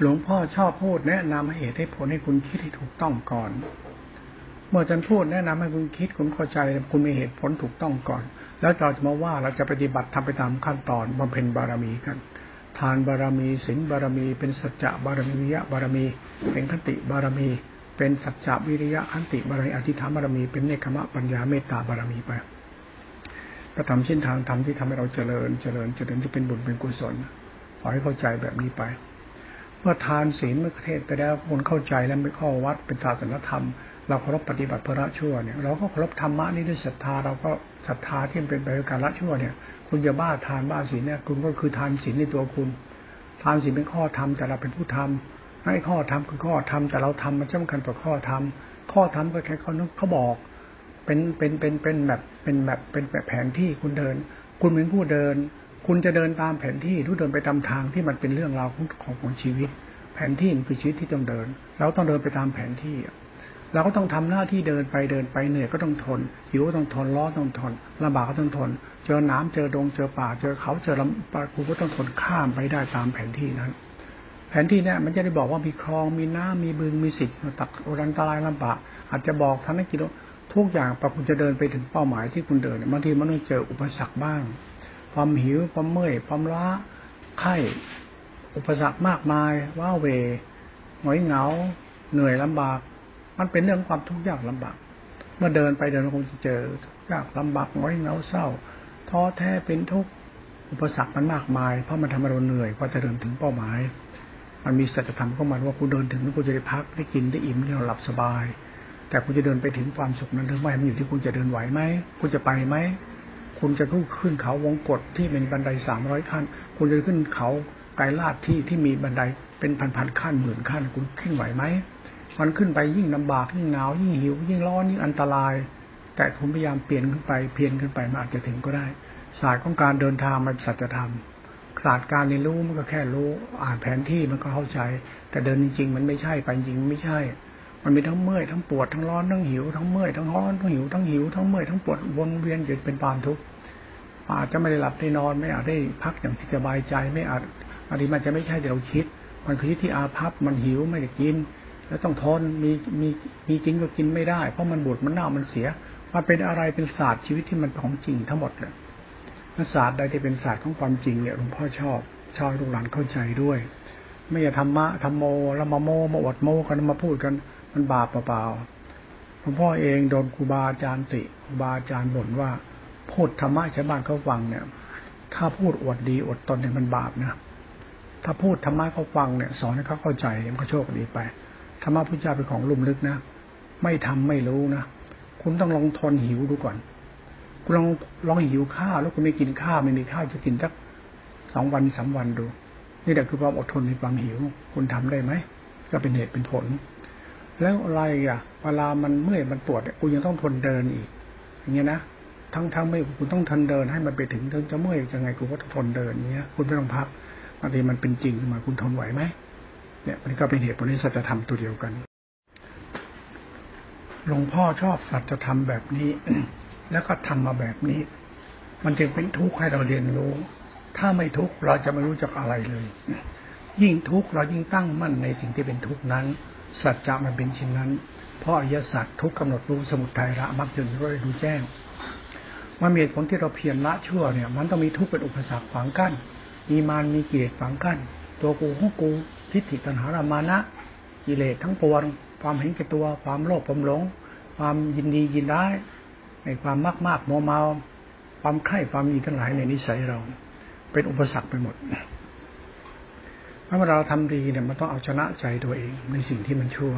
หลวงพ่อชอบพูดแนะนำให้เหตุให้ผลให้คุณคิดให้ถูกต้องก่อน เมื่อจันพูดแนะนำให้คุณคิดคุณเข้าใจคุณมีเหตุผลถูกต้องก่อน แล้วเราจะมาว่าเราจะปฏิบัติทำไปตามขั้นตอนบำเพ็ญบารมีกัน ทานบารมีศีลบารมี เป็นสัจจะบารมีวิยะบารมี เป็นคติบารมี เป็นสัจจะวิริยะขันติบารมีอธิษฐานบารมี เป็นเนคขมะปัญญาเมตตาบารมีไปก็ทำเช่นทางธรรมที่ทำให้เราเจริญเจริญเจริญจะเป็นบุญเป็นกุศลขอให้เข้าใจแบบนี้ไป เมื่อทานศีลเมื่อเทศไปแล้วคนเข้าใจแล้วไม่ข้อวัดเป็นศาสนธรรม เราเคารพปฏิบัติพระชั่วเนี่ยเราก็เคารพธรรมะนี่ด้วยศรัทธาเราก็ศรัทธาที่เป็นไปด้วยการละชั่วเนี่ย คุณจะบ้าทานบ้าศีลเนี่ยคุณก็คือทานศีลในตัวคุณ ทานศีลเป็นข้อธรรมแต่เราเป็นผู้ทำให้ข้อธรรมคือข้อธรรมแต่เราทำมันสำคัญกว่าข้อธรรมข้อธรรมก็แค่เขาเขาบอก เป็นเป็นเป็นเป็นแบบเป็นแบบเป็นแบบแผนที่คุณเดิน คุณเป็นผู้เดิน คุณจะเดินตามแผนที่ทุกเดินไปตามทางที่มันเป็นเรื่องราวของของของชีวิต แผนที่คือชีวิตที่ต้องเดิน เราต้องเดินไปตามแผนที่เราก็ต้องทำหน้าที่เดินไปเดินไปเหนื่อยก็ต้องทนหิวก็ต้องทนร้อนต้องทนลำบากก็ต้องทน เจอน้ำเจอดงเจอป่าเจอเขาเจอลำปาคุณก็ต้องทนข้ามไปได้ตามแผนที่นั้น แผนที่เนี่ยมันจะได้บอกว่ามีคลองมีน้ำมีบึงมีสิทธิ์ตักอันตรายลำบากอาจจะบอกทันกิโลทุกอย่างปะคุณจะเดินไปถึงเป้าหมายที่คุณเดินบางทีมันต้องเจออุปสรรคบ้าง ความหิว ความเมื่อย ความล้า ไข้ อุปสรรคมากมาย ว้าเวหงอยเหงา เหนื่อยลำบาก มันเป็นเรื่องความทุกข์ยากลำบาก เมื่อเดินไปเดินคงจะเจอทุกข์ยากลำบากหงอยเหงาเศร้า ท้อแท้เป็นทุกข์ อุปสรรคมันมากมาย เพราะมันทำให้เราเหนื่อยกว่าจะเดินถึงเป้าหมาย มันมีสัจธรรมเของมันว่าคุณเดินถึงคุณจะได้พักได้กินได้อิ่มได้หลับสบายแต่คุณจะเดินไปถึงความสุขนั้นหรือไม่ มันอยู่ที่คุณจะเดินไหวไหม คุณจะไปไหม คุณจะขึ้นขึ้นเขาวงกฏที่เป็นบันไดสามร้อยขั้น คุณจะขึ้นเขาไกลลาดที่ที่มีบันไดเป็นพันๆขั้นหมื่นขั้น คุณขึ้นไหวไหมมันขึ้นไปยิ่งลาบากยิ่งหนาวยิ่งหิว ยิ่งร้อนยิ่งอันตราย แต่คุณพยายามเปลี่ยนขึ้นไปเพียนขึ้นไปมันอาจจะถึงก็ได้ ศาสตร์ของการเดินทางมันสัจธรรมศาสตร์การเรียนรู้มันก็แค่รู้ อ่านแผนที่มันก็เข้าใจ แต่เดินจริง ๆ มันไม่ใช่ไปจริงไม่ใช่ มันมีทั้งเมื่อยทั้งปวดทั้งร้อนทั้งหิวทั้งเมื่อยทั้งร้อนทั้งหิวทั้งหิวทั้งเมื่อยทั้งปวดวนเวียนอยู่เป็นความทุกข์ อาจจะไม่ได้หลับได้นอน ไม่อาจได้พักอย่างที่สบายใจ ไม่อาจอันนี้มันจะไม่ใช่เดี๋ยวคิด มันคือที่อาภัพมันหิวไม่ได้กิน แล้วต้องทนมีมีมีกินก็กินไม่ได้ เพราะมันบวดมันเน่ามันเสีย มันเป็นอะไรเป็นศาสตร์ชีวิตที่มันของจริงทั้งหมดเลยศาสตร์ใดที่เป็นศาสตร์ของความจริงเนี่ยหลวงพ่อชอบชอบลูกหลานเข้าใจด้วย ไม่อย่าธรรมะธรรมโมแล้วมาโมมาอดโมกันมาพูดกันมันบาปเปล่าๆหลวงพ่อเองโดนครูบาอาจารย์ติครูบาอาจารย์บ่นว่า พูดธรรมะชาวบ้านเขาฟังเนี่ย ถ้าพูดอวดดีอวดตนเนี่ยมันบาปนะถ้าพูดธรรมะเขาฟังเนี่ย สอนให้เขาเข้าใจมันก็โชคดีไปธรรมะพุทธเจ้าเป็นของลุ่มลึกนะไม่ทำไม่รู้นะคุณต้องลองทนหิวดูก่อน คุณลองลองหิวข้าวแล้วคุณไม่กินข้าวไม่มีข้าวจะกินสักสองวันสามวันดู นี่แหละคือความอดทนในความหิว คุณทำได้ไหมก็เป็นเหตุเป็นผล แล้วอะไรอะเวลามันเมื่อยมันปวดกูยังต้องทนเดินอีก อย่างเงี้ยนะ ทั้งทั้งไม่คุณต้องทนเดินให้มันไปถึงถึงจะเมื่อยยังไงกูก็ทนเดินเงี้ย คุณไม่ต้องพักบางทีมันเป็นจริงขึ้นมาคุณทนไหวไหมเนี่ยมันก็เป็นเหตุผลที่สัจธรรมตัวเดียวกันหลวงพ่อชอบสัจธรรมแบบนี้ แล้วก็ทำมาแบบนี้ มันจึงเป็นทุกข์ให้เราเรียนรู้ ถ้าไม่ทุกข์เราจะไม่รู้จักอะไรเลย ยิ่งทุกข์เรายิ่งตั้งมั่นในสิ่งที่เป็นทุกข์นั้น สัจจะมันเป็นเช่นนั้น เพราะอริยสัจทุกกำหนดรู้สมุทัยละมักจนก็ได้รู้แจ้ง มันมีผลที่เราเพียรละชั่วเนี่ย มันต้องมีทุกข์เป็นอุปสรรคขวางกั้น มีมารมีเกียรติขวางกั้น ตัวกูของกู ทิฏฐิตัณหารามานะ กิเลสทั้งปวง ความเห็นแก่ตัว ความโลภความหลง ความยินดียินร้ายในความมากมากโมเมา ความใคร่ความมีทั้งหลายในนิสัยเรา เป็นอุปสรรคไปหมดเมื่อเราทำดีเนี่ยมันต้องเอาชนะใจตัวเองในสิ่งที่มันชั่ว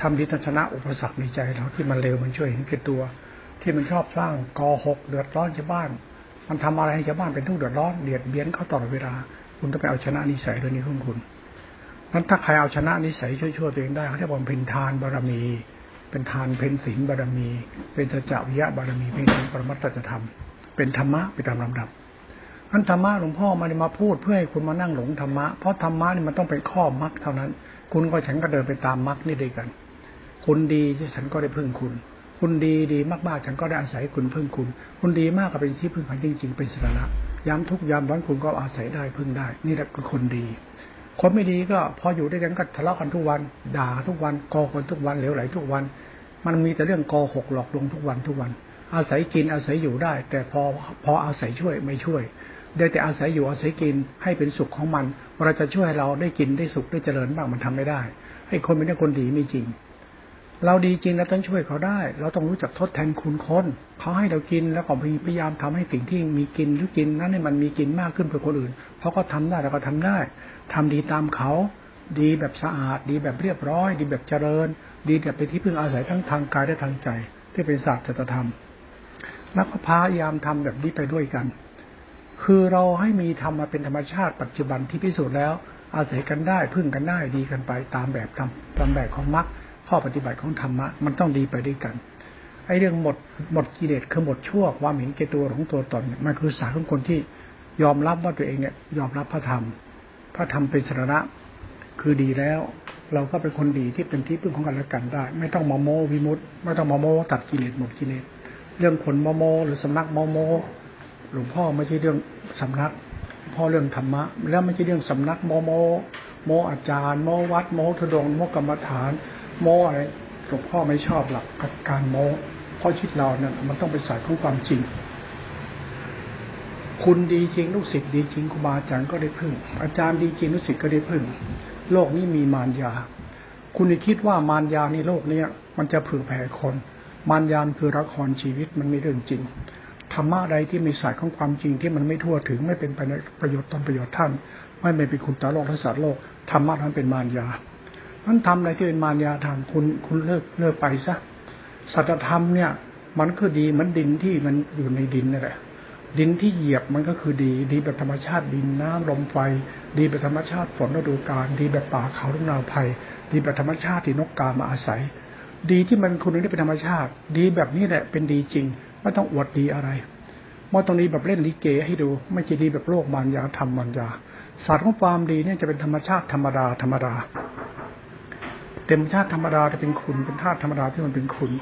ทำดีต้องชนะอุปสรรคในใจเราที่มันเร็วมันช่วยเห็นแก่ตัว ที่มันชอบสร้างกอหกเดือดร้อนชาวบ้าน มันทำอะไรให้ชาวบ้านเป็นทุกข์เดือดร้อนเดียดเบียนเขาตลอดเวลา คุณต้องไปเอาชนะนิสัยตัวนี้ของคุณนั้นถ้าใครเอาชนะนิสัยช่วยๆตัวเองได้เขาจะบอกเป็นทานบารมี เป็นทานเพนศีลบารมี เป็นสัจจวิยะบารมีเป็นปรมัตถธรรม เป็นธรรมะไปตามลำดับอันธรรมะหลวงพ่อมาได้มาพูดเพื่อให้คุณมานั่งหลงธรรมะเพราะธรรมะนี่มันต้องเป็นข้อมรรคเท่านั้น คุณก็ฉันก็เดินไปตามมรรคนี่ด้วยกัน คุณดีฉันก็ได้พึ่งคุณ คุณดีดีมากๆ ฉันก็ได้อาศัยคุณพึ่งคุณ คุณดีมากก็เป็นที่พึ่งขันจริง ๆ เป็นสาระยามทุกยามร้อนคุณก็อาศัยได้พึ่งได้ นี่แหละคือคนดี คนไม่ดีก็พออยู่ด้วยกันก็ทะเลาะกันทุกวัน ด่าทุกวันกอคนทุกวันเหลวไหลทุกวัน มันมีแต่เรื่องโกหกหลอกลวงทุกวันทุกวัน อาศัยกินอาศัยอยู่ได้ แต่พอพออาศัยช่วยไม่ช่วย ได้แต่อาศัยอยู่อาศัยกินให้เป็นสุขของมันเราจะช่วยเราได้กินได้สุขได้เจริญบ้างมันทำไม่ได้ ให้คนเป็นคนดีไม่จริง เราดีจริงเราต้องช่วยเขาได้ เราต้องรู้จักทดแทนคุณคนเขาให้เรากินแล้วก็พยายามทำให้สิ่งที่มีกินหรือกินนั้นให้มันมีกินมากขึ้นเพื่อคนอื่นเพราะเขาทาได้เราก็ทำได้ทำดีตามเขา ดีแบบสะอาด ดีแบบเรียบร้อย ดีแบบเจริญ ดีแบบเป็นที่พึ่งอาศัยทั้งทางกายและทางใจ ที่เป็นศาสตร์จตธรรมแล้วก็พยายามทำแบบนี้ไปด้วยกัน คือเราให้มีธรรมมาเป็นธรรมชาติปัจจุบันที่พิสูจน์แล้ว อาศัยกันได้พึ่งกันได้ดีกันไปตามแบบตามตามแบบของมรรค ข้อปฏิบัติของธรรมะมันต้องดีไปด้วยกันไอ้เรื่องหมดหมดกิเลสคือหมดชั่วความเห็นแก่ตัวของตัวตนมันคือสาของคนที่ยอมรับว่าตัวเองเนี่ยยอมรับพระธรรม พระธรรมเป็นสาระคือดีแล้ว เราก็เป็นคนดีที่เป็นที่พึ่งของกันและกันได้ ไม่ต้องมาโมวิมุตไม่ต้องมาโมตัดกิเลสหมดกิเลสเรื่องคนโมโมหรือสำนักโมโมหลวงพ่อไม่ใช่เรื่องสำนักพ่อเรื่องธรรมะ แล้วไม่ใช่เรื่องสำนักโมโมโมอาจารย์โมวัดโมทดงโมกรรมฐาน โมอะไรหลวงพ่อไม่ชอบหลักการโมเพราะชิดเราเนี่ยมันต้องไปสายของความจริง คุณดีจริงลูกศิษย์ดีจริงครูบาอาจารย์ก็ได้พึ่ง อาจารย์ดีจริงลูกศิษย์ก็ได้พึ่ง โลกนี้มีมารยา คุณคิดว่ามารยาในโลกเนี้ยมันจะผือแผ่คน มารยาคือละครชีวิตมันไม่เรื่องจริงธรรมะใดที่มีสายของความจริงที่มันไม่ทั่วถึงไม่เป็นปในประโยชน์ตนประโยชน์ท่าน ไม่เป็นคุณต่อโลกและสัตว์โลกธรรมะนั้นเป็นมารยา นั้นทำอะไรที่เป็นมารยาทางคุณคุณเลิกเลิกไปซะสัจธรรมเนี่ย มันคือดีเหมือนดินที่มันอยู่ในดินนี่แหละดินที่เหยียบมันก็คือดีดีแบบธรรมชาติดินน้ำลมไฟ ดีแบบธรรมชาติฝนฤดูกาลดีแบบป่าเขาทุ่งนาไผ่ดีแบบธรรมชาติที่นกกามาอาศัย ดีที่มันคุณนี่เป็นธรรมชาติ ดีแบบนี้แหละเป็นดีจริง ไม่ต้องอวดดีอะไรมอตรงนี้แบบเล่นลิเกให้ดู ไม่ใช่ดีแบบโลกมารยาธรรมมารยาศาสตร์ของความดีเนี่ยจะเป็นธรรมชาติธรรมดาธรรมดา เต็มชาติธรรมดาจะเป็นคุณเป็นธาตุธรรมดาที่มันเป็นคุณ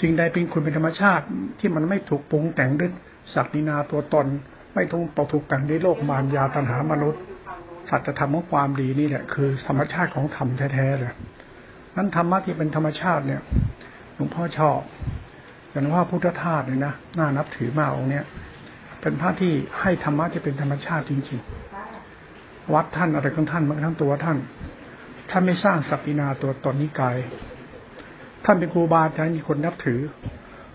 สิ่งใดเป็นคุณเป็นธรรมชาติที่มันไม่ถูกปรุงแต่งด้วยศักดินาตัวตน ไม่ถูกตกถูกแต่งด้วยโลกมารยาตัณหามนุษย์สัจธรรมของความดีนี่แหละคือธรรมชาติของธรรมแท้ๆเลยนั้นธรรมะที่เป็นธรรมชาติเนี่ยหลวงพ่อชอบอย่างว่าพุทธทาสเนี่ยนะน่านับถือมากองเนี้ยเป็นพระที่ให้ธรรมะที่เป็นธรรมชาติจริง ๆ วัดท่านอะไรของท่านมันทั้งตัวท่าน ท่านไม่สร้างสัพพินาตัวตนนิกาย ท่านเป็นครูบาอาจารย์มีคนนับถือ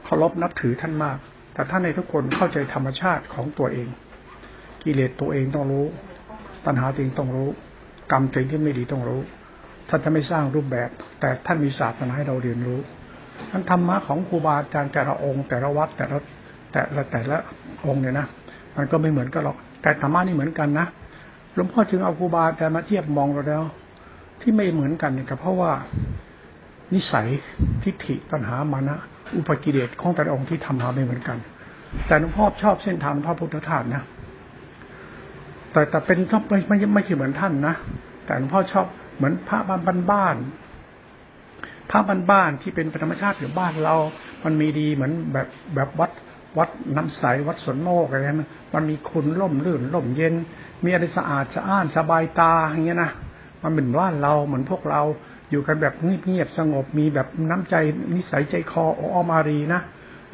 เคารพนับถือท่านมาก แต่ท่านในทุกคนเข้าใจธรรมชาติของตัวเอง กิเลสตัวเองต้องรู้ ปัญหาตัวเองต้องรู้ กรรมตัวเองที่ไม่ดีต้องรู้ ท่านจะไม่สร้างรูปแบบ แต่ท่านมีศาสตร์มาให้เราเรียนรู้นั้นธรรมะของครูบาอาจารย์แต่ละองค์ แต่ละวัดแต่ละแต่ละแต่ละองค์เนี่ยนะมันก็ไม่เหมือนกันหรอก แต่ธรรมะนี่เหมือนกันนะหลวงพ่อจึงเอาครูบาอาจารย์มาเทียบมองเราแล้ว ที่ไม่เหมือนกันเนี่ยก็เพราะว่านิสัยทิฏฐิปัญหามานะ อุปกิเลสของแต่ละองค์ที่ทำมาไม่เหมือนกัน แต่หลวงพ่อชอบเส้นทางพระพุทธทาสนะแต่แต่เป็นชอบไม่ไม่ไม่ใช่เหมือนท่านนะแต่หลวงพ่อชอบเหมือนพระบ้านบ้านพระบ้านๆที่เป็นธรรมชาติอยู่บ้านเรา มันมีดีเหมือนแบบแบบวัดวัดน้ำใสวัดสวนโมกอะไรนั้นมันมีคุณร่มรื่นร่มเย็น มีอะไรสะอาดสะอ้านสบายตาอย่างเงี้ยนะ มันเป็นบ้านเราเหมือนพวกเราอยู่กันแบบเงียบสงบมีแบบน้ำใจนิสัยใจคอออมารีนะ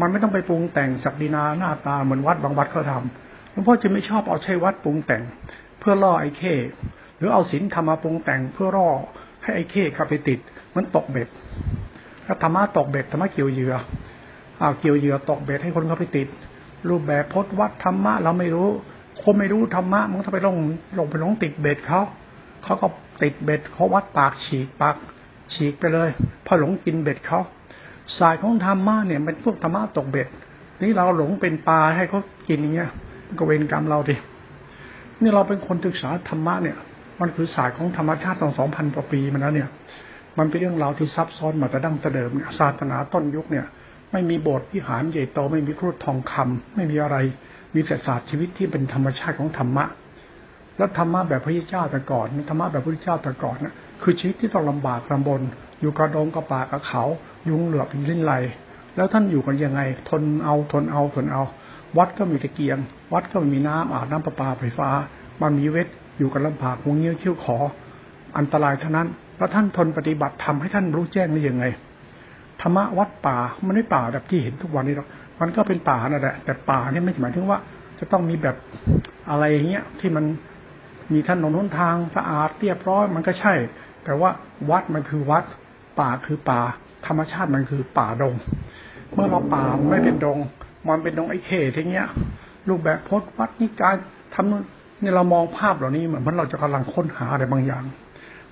มันไม่ต้องไปปรุงแต่งศักดินาหน้าตาเหมือนวัดบางวัดเขาทำหลวงพ่อจะไม่ชอบเอาใช้วัดปรุงแต่ง เพื่อล่อไอ้เข้หรือเอาศีลธรรมาปรุงแต่งเพื่อล่อให้ไอ้เข้เข้าไปติด มันตกเบ็ดถ้าธรรมะตกเบ็ดธรรมะเกี่ยวเหยื่ออ้าเกี่ยวเหยื่อตกเบ็ดให้คนเขาไปติด รูปแบบพจนวัดธรรมะเราไม่รู้ คนไม่รู้ธรรมะมันถ้าไปลงลงไปลงติดเบ็ดเขาเขาก็ ติดเบ็ดเขาวัดปากฉีกปากฉีกไปเลยพอหลงกินเบ็ดเขาสายของธรรมะเนี่ยเป็นพวกธรรมะตกเบ็ด นี่เราหลงเป็นปลาให้เขากินอย่างเงี้ยก็เวรกรรมเราดินี่เราเป็นคนศึกษาธรรมะเนี่ย มันคือสายของธรรมชาติตั้งสองพันกว่าปีมาแล้วเนี่ย มันเป็นเรื่องราวที่ซับซ้อนมาแต่ดั้งแต่เดิมเนี่ยศาสนาต้นยุคเนี่ย ไม่มีโบสถ์วิหารใหญ่โตไม่มีครุฑทองคำไม่มีอะไร มีแต่ศาสตร์ชีวิตที่เป็นธรรมชาติของธรรมะ แล้วธรรมะแบบพระเจ้าแต่ก่อนธรรมะแบบพระเจ้าแต่ก่อนนะคือชีวิตที่ต้องลำบากลำบน อยู่กระดงกระป่ากับเขา ยุงเหลือบลิ้นไหลแล้วท่านอยู่กันยังไง ทนเอาทนเอาทนเอา วัดก็มีตะเกียง วัดก็มีน้ำอาบน้ำประปาไฟฟ้ามันมีเวทอยู่กับลำบากงงเงี้ยวเขี้ยวขอ อันตรายเท่านั้นแล้วท่านทนปฏิบัติทำให้ท่านรู้แจ้งได้ยังไงธรรมะวัดป่ามันไม่ป่าแบบที่เห็นทุกวันนี้หรอกมันก็เป็นป่านั่นแหละแต่ป่านี่ไม่หมายถึงว่า จะต้องมีแบบอะไรอย่างเงี้ยที่มัน มีถนนหนทางสะอาดเรียบร้อยมันก็ใช่ แต่ว่าวัดมันคือวัด ป่าคือป่า ธรรมชาติมันคือป่าดง เมื่อเราป่าไม่เป็นดง มันเป็นดงไอ้เขตอย่างเงี้ย รูปแบบพจน์วัดนิกายทำนู่นนี่เรามองภาพเหล่านี้เหมือนเราจะกำลังค้นหาอะไรบางอย่าง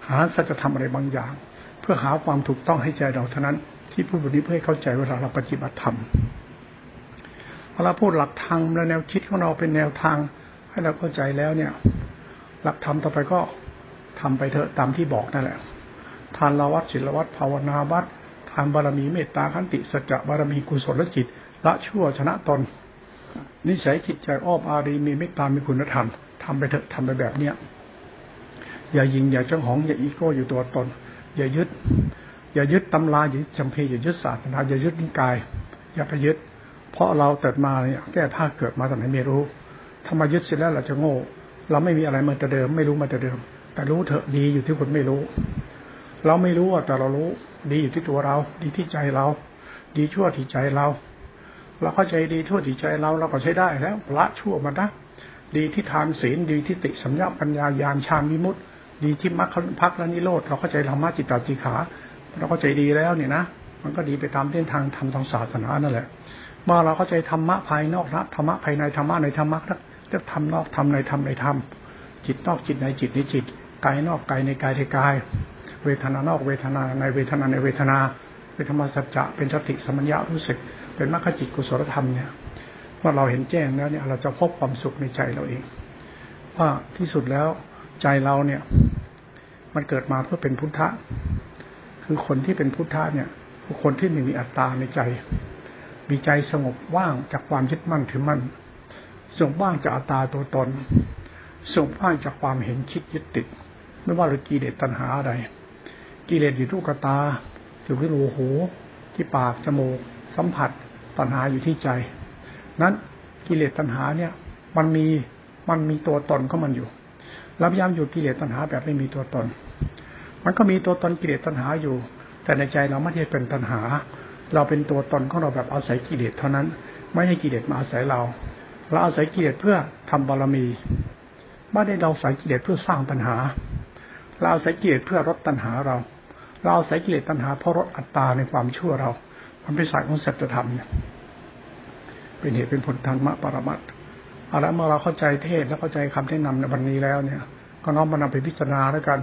หาสัจธรรมอะไรบางอย่าง เพื่อหาความถูกต้องให้ใจเราเท่านั้น ที่พูดแบบนี้เพื่อให้เข้าใจเวลาเราปฏิบัติธรรมเราพูดหลักธรรมและแนวคิดของเราเป็นแนวทางให้เราเข้าใจแล้วเนี่ย หลักธรรมต่อไปก็ทำไปเถอะตามที่บอกนั่นแหละ ทานละวัดศิลวัดภาวนาวัดทานบารมีเมตตาขันติสัจจะบารมีกุศลจิตละชั่วชนะตน นิสัยจิตใจอ้อมอารีมีเมตตามีคุณธรรมทำไปเถอะทำไปแบบเนี้ยอย่ายิงอย่าจ้องหองอย่าอีโก้อยู่ตัวตน อย่ายึด อย่ายึดตำราอย่ายึดจำเพอย่ายึดศาสนาอย่ายึดนิกาย อย่าไปยึด เพราะเราเกิดมาเนี่ยแก้ผ้าเกิดมาตอนไหนไม่รู้ถ้ามายึดเสร็จแล้วเราจะโง่ เราไม่มีอะไรมาแต่เดิม ไม่รู้มาแต่เดิม แต่รู้เถอะดีอยู่ที่คนไม่รู้ เราไม่รู้แต่เรารู้ ดีอยู่ที่ตัวเรา ดีที่ใจเรา ดีชั่วที่ใจเรา เราเข้าใจดีชั่วที่ใจเราเราก็ใช้ได้แล้วละชั่วมาได้ดีที่ทานศีลดีที่ติสัมยาปัญญายานชามิมุตดีที่มรรคพักและนิโรธเราเข้าใจธรรมะจิตตจิขา เราเข้าใจดีแล้วเนี่ยนะมันก็ดีไปตามเส้นทางธรรมทางศาสนานั่นแหละเมื่อเราเข้าใจธรรมะภายนอกนะธรรมะภายในธรรมะในธรรมะ จะทำนอกทำในทำในทำจิตนอกจิตในจิตในจิตกายนอกกายในกายในกาย เวทนานอกเวทนาในเวทนาในเวทนาเป็นธรรมสัจจะเป็นสติสมัญญารู้สึก เป็นมรรคจิตกุศลธรรมเนี่ยเมื่อเราเห็นแจ้งแล้วเนี่ยเราจะพบความสุขในใจเราเอง ว่าที่สุดแล้วใจเราเนี่ย มันเกิดมาเพื่อเป็นพุทธะ คือคนที่เป็นพุทธะเนี่ยคือคนที่ไม่มีอัตตาในใจ มีใจสงบว่างจากความยึดมั่นถือมั่น ส่งบ้างจากอัตตาตัวตน ส่งบ้างจากความเห็นคิดยึดติด ไม่ว่าเรากิเลสตัณหาอะไร กิเลสอยู่ทุกตาอยู่ที่รูหูที่ปากจมูก สัมผัสตัณหาอยู่ที่ใจ นั้นกิเลสตัณหาเนี่ย มันมีมันมีตัวตนของมันอยู่เราพยายามอยู่กิเลสตัณหาแบบไม่มีตัวตน มันก็มีตัวตนกิเลสตัณหาอยู่ แต่ในใจเราไม่ได้เป็นตัณหา เราเป็นตัวตนของเราแบบอาศัยกิเลสเท่านั้น ไม่ให้กิเลสมาอาศัยเรา เราอาศัยกิเลสเพื่อทำบารมีไม่ได้เราอาศัยกิเลสเพื่อสร้างตัณหา เราอาศัยกิเลสเพื่อลดตัณหาเรา เราอาศัยกิเลสตัณหาเพราะลดอัตตาในความชั่วเรา มันเป็นสายของสัจธรรมเนี่ยเป็นเหตุเป็นผลธรรมะปรมัตเอาละเมื่อเราเข้าใจเทศแล้วเข้าใจคำแนะนำในวันนี้แล้วเนี่ย ก็น้อมมานำไปพิจารณาแล้วกัน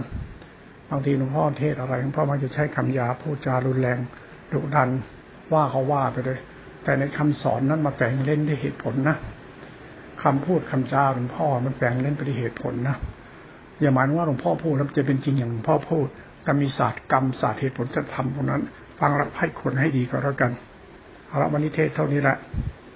บางทีหลวงพ่อเทศอะไรหลวงพ่อมันจะใช้คำหยาพูดจารุนแรงดุดันว่าเขาว่าไปเลย แต่ในคำสอนนั้นมาแต่งเล่นด้วยเหตุผลนะ คำพูดคำจาหลวงพ่อมันแฝงเล่นปฏิเหตุผลนะอย่าหมายว่าหลวงพ่อพูดแล้วจะเป็นจริงอย่างหลวงพ่อพูดแต่มีศาสตร์กรรมศาสตร์เหตุผลจะทำตรงนั้น ฟังรับให้คนให้ดีก็แล้วกันเอาละวันนี้เทศเท่านี้แหละ